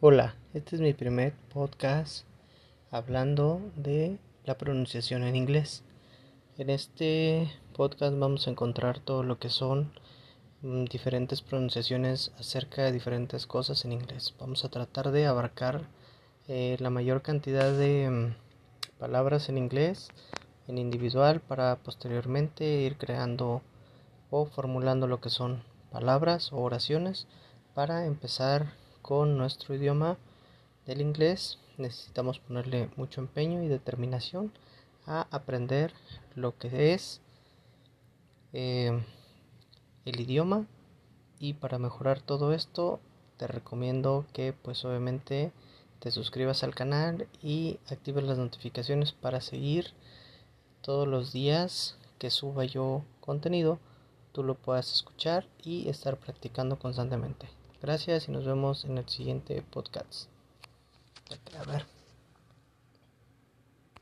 Hola, este es mi primer podcast hablando de la pronunciación en inglés. En este podcast vamos a encontrar todo lo que son mm, diferentes pronunciaciones acerca de diferentes cosas en inglés. Vamos a tratar de abarcar eh, la mayor cantidad de mm, palabras en inglés en individual para posteriormente ir creando o formulando lo que son palabras o oraciones para empezar con nuestro idioma del inglés necesitamos ponerle mucho empeño y determinación a aprender lo que es eh, el idioma. Y para mejorar todo esto te recomiendo que pues obviamente te suscribas al canal y actives las notificaciones para seguir todos los días que suba yo contenido tú lo puedas escuchar y estar practicando constantemente Gracias y nos vemos en el siguiente podcast.